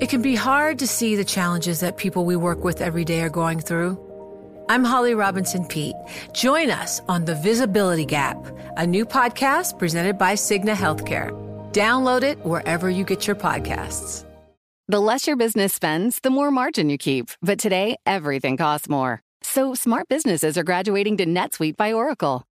It can be hard to see the challenges that people we work with every day are going through. I'm Holly Robinson Peete. Join us on The Visibility Gap, a new podcast presented by Cigna Healthcare. Download it wherever you get your podcasts. The less your business spends, the more margin you keep. But today, everything costs more. So smart businesses are graduating to NetSuite by Oracle.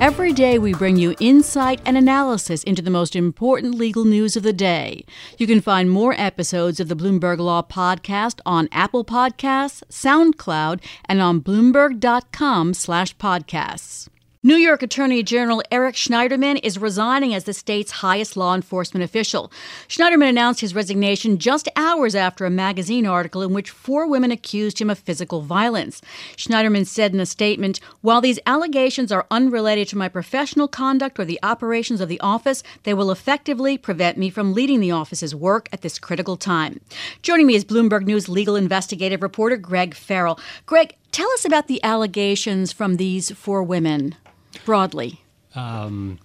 Every day, we bring you insight and analysis into the most important legal news of the day. You can find more episodes of the Bloomberg Law Podcast on Apple Podcasts, SoundCloud, and on Bloomberg.com/podcasts. New York Attorney General Eric Schneiderman is resigning as the state's highest law enforcement official. Schneiderman announced his resignation just hours after a magazine article in which four women accused him of physical violence. Schneiderman said in a statement While these allegations are unrelated to my professional conduct or the operations of the office, they will effectively prevent me from leading the office's work at this critical time. Joining me is Bloomberg News legal investigative reporter Greg Farrell. Greg, tell us about the allegations from these four women broadly? Um,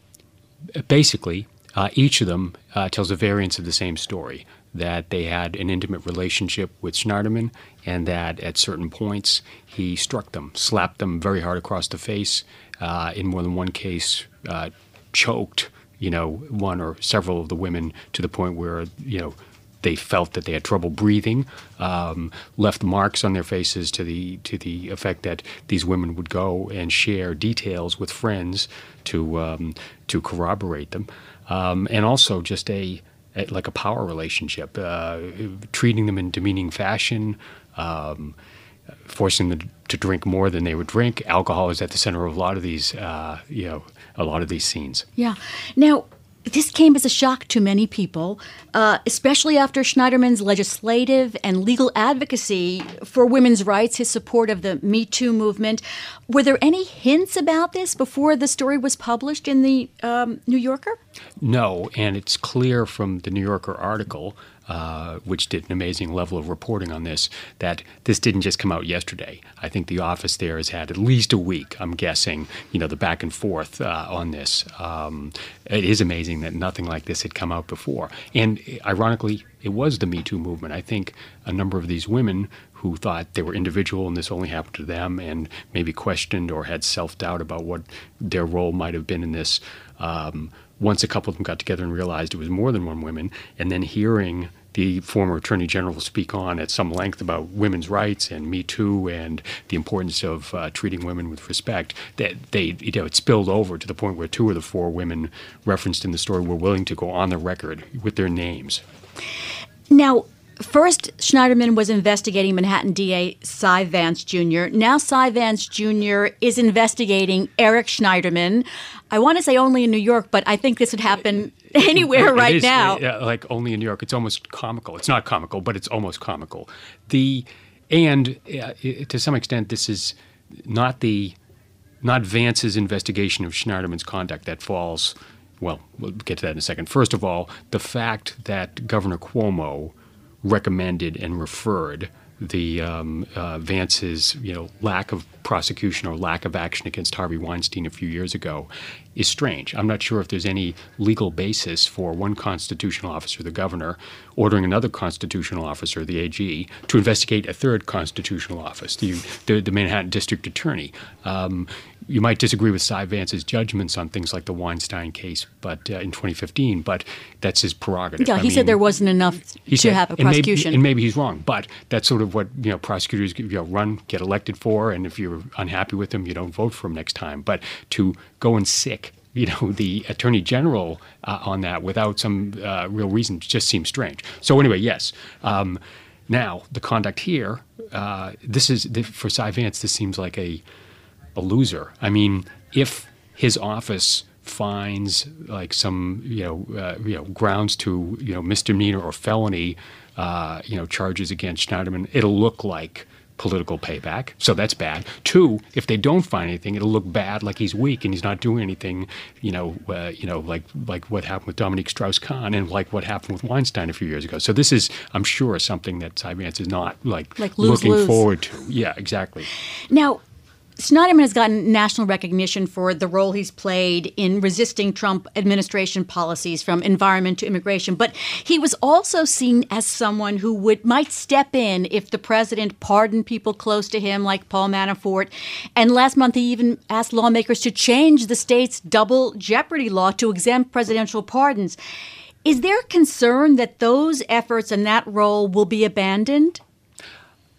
basically, uh, each of them uh, tells a variance of the same story that they had an intimate relationship with Schneiderman and that at certain points he struck them, slapped them very hard across the face, uh, in more than one case, uh, choked, you know, one or several of the women to the point where, you know, they felt that they had trouble breathing, um, left marks on their faces to the to the effect that these women would go and share details with friends to um, to corroborate them, um, and also just a, a, like a power relationship, uh, treating them in demeaning fashion. Um, forcing them to drink more than they would drink. Alcohol is at the center of a lot of these, uh, you know, a lot of these scenes. Yeah. Now, this came as a shock to many people, uh, especially after Schneiderman's legislative and legal advocacy for women's rights, his support of the Me Too movement. Were there any hints about this before the story was published in the um, New Yorker? No, and it's clear from the New Yorker article uh, which did an amazing level of reporting on this, that this didn't just come out yesterday. I think the office there has had at least a week, I'm guessing, you know, the back and forth uh, on this. Um, it is amazing that nothing like this had come out before. And ironically, it was the Me Too movement. I think a number of these women who thought they were individual and this only happened to them and maybe questioned or had self doubt about what their role might have been in this. Um, once a couple of them got together and realized it was more than one woman, and then hearing the former Attorney General will speak on at some length about women's rights and Me Too and the importance of uh, treating women with respect, that they, you know, it spilled over to the point where two of the four women referenced in the story were willing to go on the record with their names. Now, First, Schneiderman was investigating Manhattan DA Cy Vance Jr. Now, Cy Vance Jr. is investigating Eric Schneiderman. I want to say only in New York, but I think this would happen anywhere right is, now. Uh, like only in New York. It's almost comical. It's not comical, but it's almost comical. The and uh, to some extent, this is not the not Vance's investigation of Schneiderman's conduct that falls. Well, we'll get to that in a second. First of all, the fact that Governor Cuomo recommended and referred the um, uh, Vance's you know lack of prosecution or lack of action against Harvey Weinstein a few years ago is strange. I'm not sure if there's any legal basis for one constitutional officer, the governor, ordering another constitutional officer, the AG, to investigate a third constitutional office, the, the, the Manhattan District Attorney. Um, you might disagree with Cy Vance's judgments on things like the Weinstein case, but uh, in 2015, but that's his prerogative. Yeah, he I mean, said there wasn't enough to said, have a prosecution, and maybe, and maybe, he's wrong. But that's sort of what you know prosecutors you know, run, get elected for, and if you're unhappy with them, you don't vote for him next time. But to go and sick you know the attorney general uh, on that without some uh, real reason just seems strange. So anyway, yes. Um, now the conduct here, uh, this is for Cy Vance. This seems like a a loser. I mean, if his office finds like some you know uh, you know grounds to you know misdemeanor or felony uh, you know, charges against Schneiderman, it'll look like political payback. So that's bad. Two, if they don't find anything, it'll look bad, like he's weak and he's not doing anything. You know, uh, you know, like like what happened with Dominique Strauss-Kahn and like what happened with Weinstein a few years ago. So this is, I'm sure, something that Cy is not like, like lose, looking lose. forward to. Yeah, exactly. Now, Schneiderman has gotten national recognition for the role he's played in resisting Trump administration policies from environment to immigration, but he was also seen as someone who would might step in if the president pardoned people close to him like Paul Manafort. And last month he even asked lawmakers to change the state's double jeopardy law to exempt presidential pardons. Is there concern that those efforts and that role will be abandoned?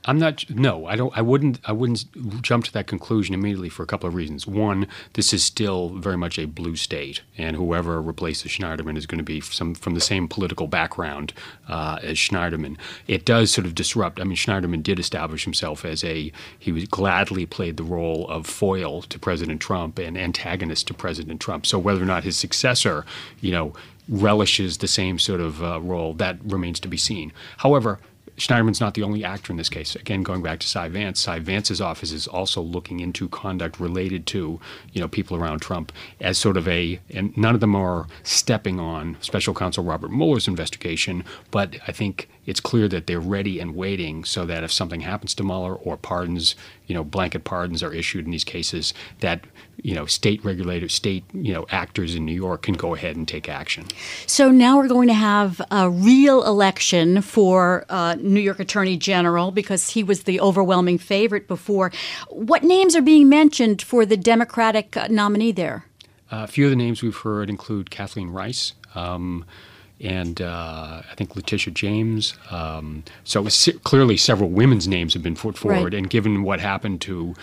I'm not. No, I don't. I wouldn't. I wouldn't jump to that conclusion immediately for a couple of reasons. One, this is still very much a blue state, and whoever replaces Schneiderman is going to be some from the same political background uh, as Schneiderman. It does sort of disrupt. I mean, Schneiderman did establish himself as a. He was gladly played the role of foil to President Trump and antagonist to President Trump. So whether or not his successor, you know, relishes the same sort of uh, role, that remains to be seen. However, Schneiderman's not the only actor in this case. Again, going back to Cy Vance, Cy Vance's office is also looking into conduct related to, you know, people around Trump as sort of a, and none of them are stepping on Special Counsel Robert Mueller's investigation, but I think it's clear that they're ready and waiting so that if something happens to Mueller or pardons, you know, blanket pardons are issued in these cases, that you know, state regulators, state you know, actors in New York can go ahead and take action. So now we're going to have a real election for uh, New York Attorney General because he was the overwhelming favorite before. What names are being mentioned for the Democratic uh, nominee there? Uh, a few of the names we've heard include Kathleen Rice. Um, and uh, I think Letitia James. Um, so clearly, several women's names have been put forward. Right. And given what happened to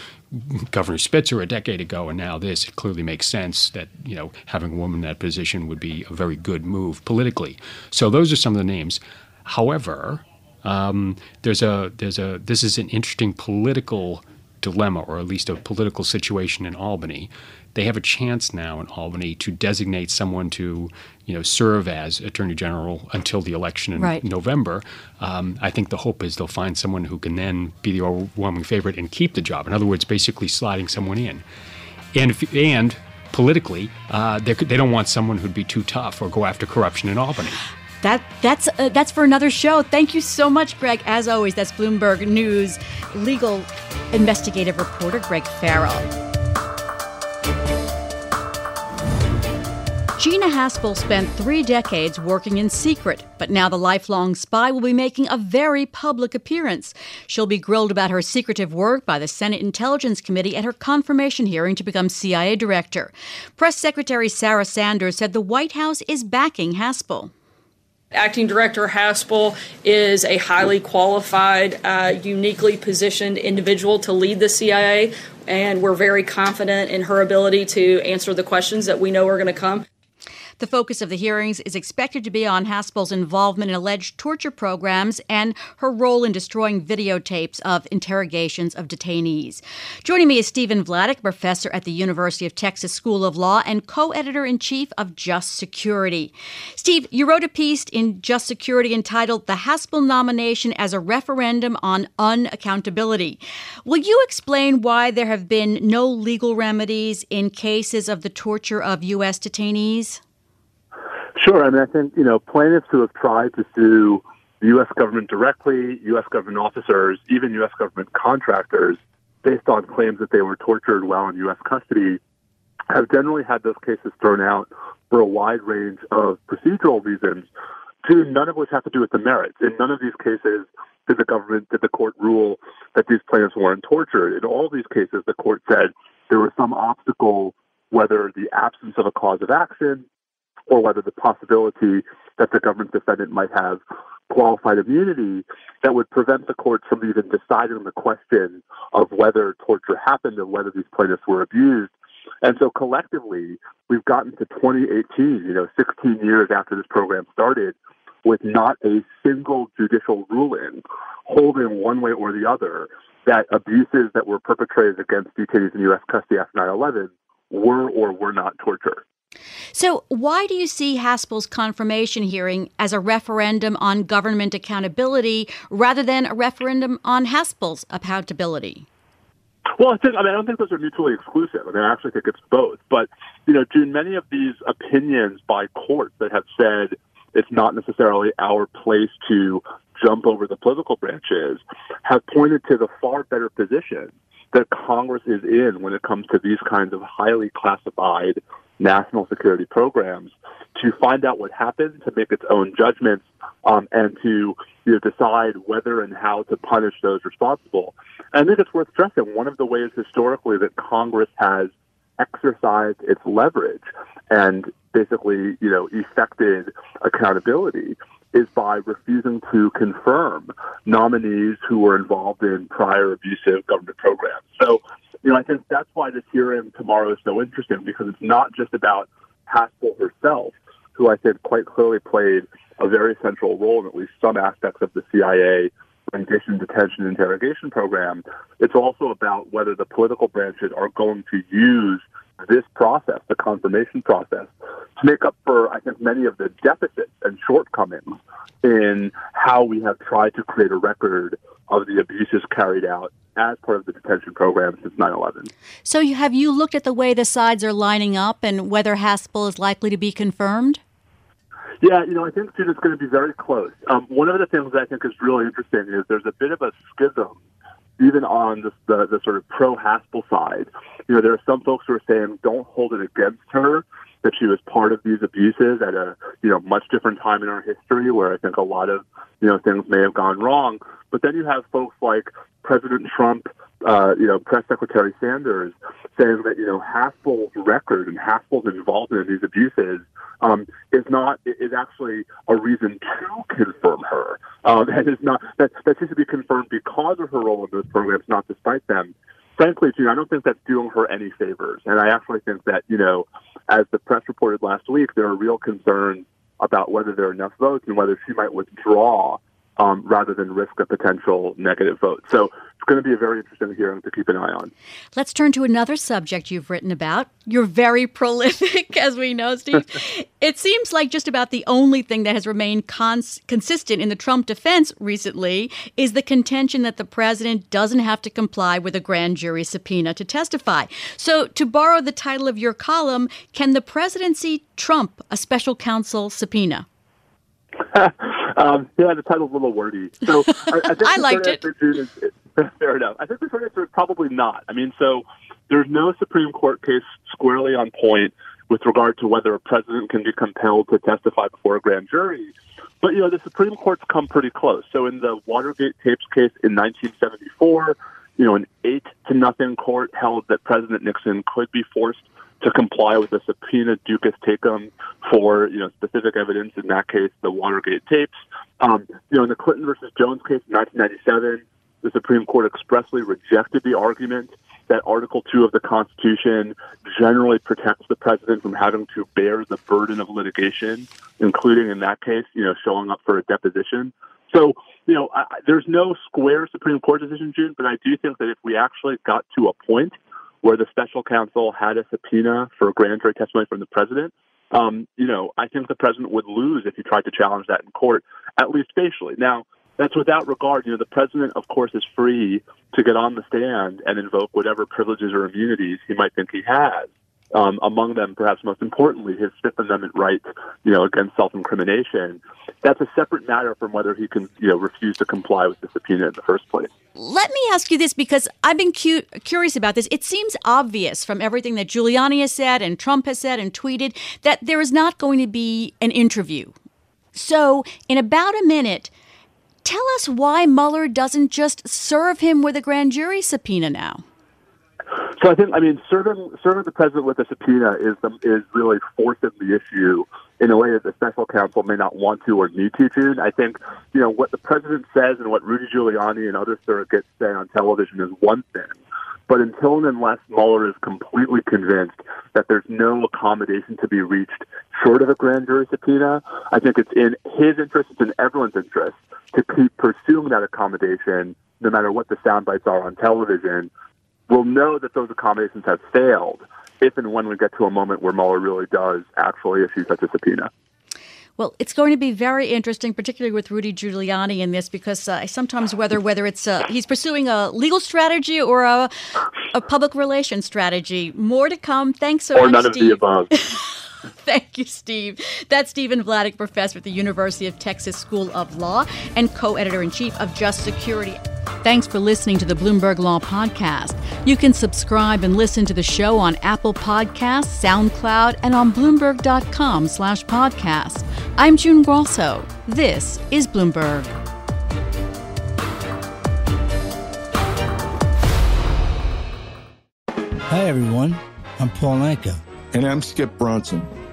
Governor Spitzer a decade ago, and now this, it clearly makes sense that you know having a woman in that position would be a very good move politically. So those are some of the names. However, um, there's a there's a this is an interesting political dilemma, or at least a political situation in Albany they have a chance now in Albany to designate someone to, you know, serve as Attorney General until the election in right. November. Um, I think the hope is they'll find someone who can then be the overwhelming favorite and keep the job. In other words, basically sliding someone in, and if, and politically, uh, they don't want someone who'd be too tough or go after corruption in Albany. That that's uh, that's for another show. Thank you so much, Greg. As always, that's Bloomberg News legal investigative reporter Greg Farrell. Gina Haspel spent three decades working in secret, but now the lifelong spy will be making a very public appearance. She'll be grilled about her secretive work by the Senate Intelligence Committee at her confirmation hearing to become CIA director. Press Secretary Sarah Sanders said the White House is backing Haspel. Acting Director Haspel is a highly qualified, uh, uniquely positioned individual to lead the CIA, and we're very confident in her ability to answer the questions that we know are going to come. The focus of the hearings is expected to be on Haspel's involvement in alleged torture programs and her role in destroying videotapes of interrogations of detainees. Joining me is Stephen Vladeck, professor at the University of Texas School of Law and co editor in chief of Just Security. Steve, you wrote a piece in Just Security entitled The Haspel Nomination as a Referendum on Unaccountability. Will you explain why there have been no legal remedies in cases of the torture of U.S. detainees? Sure. I mean, I think, you know, plaintiffs who have tried to sue the U.S. government directly, U.S. government officers, even U.S. government contractors, based on claims that they were tortured while in U.S. custody, have generally had those cases thrown out for a wide range of procedural reasons, to none of which have to do with the merits. In none of these cases did the government, did the court rule that these plaintiffs weren't tortured. In all these cases, the court said there was some obstacle, whether the absence of a cause of action or whether the possibility that the government defendant might have qualified immunity that would prevent the courts from even deciding the question of whether torture happened and whether these plaintiffs were abused. And so collectively, we've gotten to 2018, you know, 16 years after this program started, with not a single judicial ruling holding one way or the other that abuses that were perpetrated against detainees in U.S. custody after 9 11 were or were not torture. So, why do you see Haspel's confirmation hearing as a referendum on government accountability rather than a referendum on Haspel's accountability? Well, I think I mean I don't think those are mutually exclusive. I mean I actually think it's both. But you know, June, many of these opinions by courts that have said it's not necessarily our place to jump over the political branches have pointed to the far better position that Congress is in when it comes to these kinds of highly classified national security programs to find out what happened, to make its own judgments, um, and to you know, decide whether and how to punish those responsible. And I think it's worth stressing one of the ways historically that Congress has exercised its leverage and basically, you know, effected accountability is by refusing to confirm nominees who were involved in prior abusive government programs. So, you know, I think that's why this hearing tomorrow is so interesting because it's not just about Haspel herself, who I think quite clearly played a very central role in at least some aspects of the CIA rendition, detention, interrogation program. It's also about whether the political branches are going to use this process, the confirmation process, to make up for, I think, many of the deficits and shortcomings in how we have tried to create a record of the abuses carried out as part of the detention program since 9-11. So you, have you looked at the way the sides are lining up and whether Haspel is likely to be confirmed? Yeah, you know, I think it's going to be very close. Um, one of the things I think is really interesting is there's a bit of a schism even on the, the, the sort of pro Haspel side. You know, there are some folks who are saying don't hold it against her that she was part of these abuses at a you know much different time in our history where I think a lot of you know things may have gone wrong. But then you have folks like President Trump, uh, you know, Press Secretary Sanders saying that you know Haspel's record and Haspel's involvement in these abuses um, is not is actually a reason to confirm her. Um, not that that seems to be confirmed because of her role in those programs, not despite them. Frankly, you I don't think that's doing her any favors. And I actually think that you know, as the press reported last week, there are real concerns about whether there are enough votes and whether she might withdraw um, rather than risk a potential negative vote. So going to be a very interesting hearing to keep an eye on. Let's turn to another subject you've written about. You're very prolific, as we know, Steve. it seems like just about the only thing that has remained cons- consistent in the Trump defense recently is the contention that the president doesn't have to comply with a grand jury subpoena to testify. So, to borrow the title of your column, can the presidency trump a special counsel subpoena? um, yeah, the title's a little wordy. So I, I, I liked it. Is, fair enough. I think the short answer is probably not. I mean, so there's no Supreme Court case squarely on point with regard to whether a president can be compelled to testify before a grand jury. But you know, the Supreme Court's come pretty close. So in the Watergate tapes case in 1974, you know, an eight to nothing court held that President Nixon could be forced to comply with a subpoena duces tecum for you know specific evidence. In that case, the Watergate tapes. Um, you know, in the Clinton versus Jones case in 1997, the Supreme Court expressly rejected the argument that Article 2 of the Constitution generally protects the president from having to bear the burden of litigation, including in that case, you know, showing up for a deposition. So, you know, I, there's no square Supreme Court decision, June, but I do think that if we actually got to a point where the special counsel had a subpoena for grand jury testimony from the president, um, you know, I think the president would lose if he tried to challenge that in court, at least facially. Now, that's without regard. You know, the president, of course, is free to get on the stand and invoke whatever privileges or immunities he might think he has. Um, among them, perhaps most importantly, his Fifth Amendment right, you know, against self-incrimination. That's a separate matter from whether he can, you know, refuse to comply with the subpoena in the first place. Let me ask you this because I've been cu- curious about this. It seems obvious from everything that Giuliani has said and Trump has said and tweeted that there is not going to be an interview. So, in about a minute, tell us why Mueller doesn't just serve him with a grand jury subpoena now. So I think, I mean, serving serving the president with a subpoena is the, is really forcing the issue in a way that the special counsel may not want to or need to. June, I think, you know, what the president says and what Rudy Giuliani and other surrogates say on television is one thing. But until and unless Mueller is completely convinced that there's no accommodation to be reached short of a grand jury subpoena, I think it's in his interest, it's in everyone's interest to keep pursuing that accommodation, no matter what the sound bites are on television, We'll know that those accommodations have failed if and when we get to a moment where Mueller really does actually issue such a subpoena. Well, it's going to be very interesting, particularly with Rudy Giuliani in this, because uh, I sometimes whether whether it's uh, he's pursuing a legal strategy or a, a public relations strategy. More to come. Thanks so or much, none Steve. of the above. Thank you, Steve. That's Stephen Vladeck, professor at the University of Texas School of Law and co-editor in chief of Just Security. Thanks for listening to the Bloomberg Law Podcast. You can subscribe and listen to the show on Apple Podcasts, SoundCloud, and on Bloomberg.com slash podcast. I'm June Grosso. This is Bloomberg. Hi, everyone. I'm Paul Anka. And I'm Skip Bronson.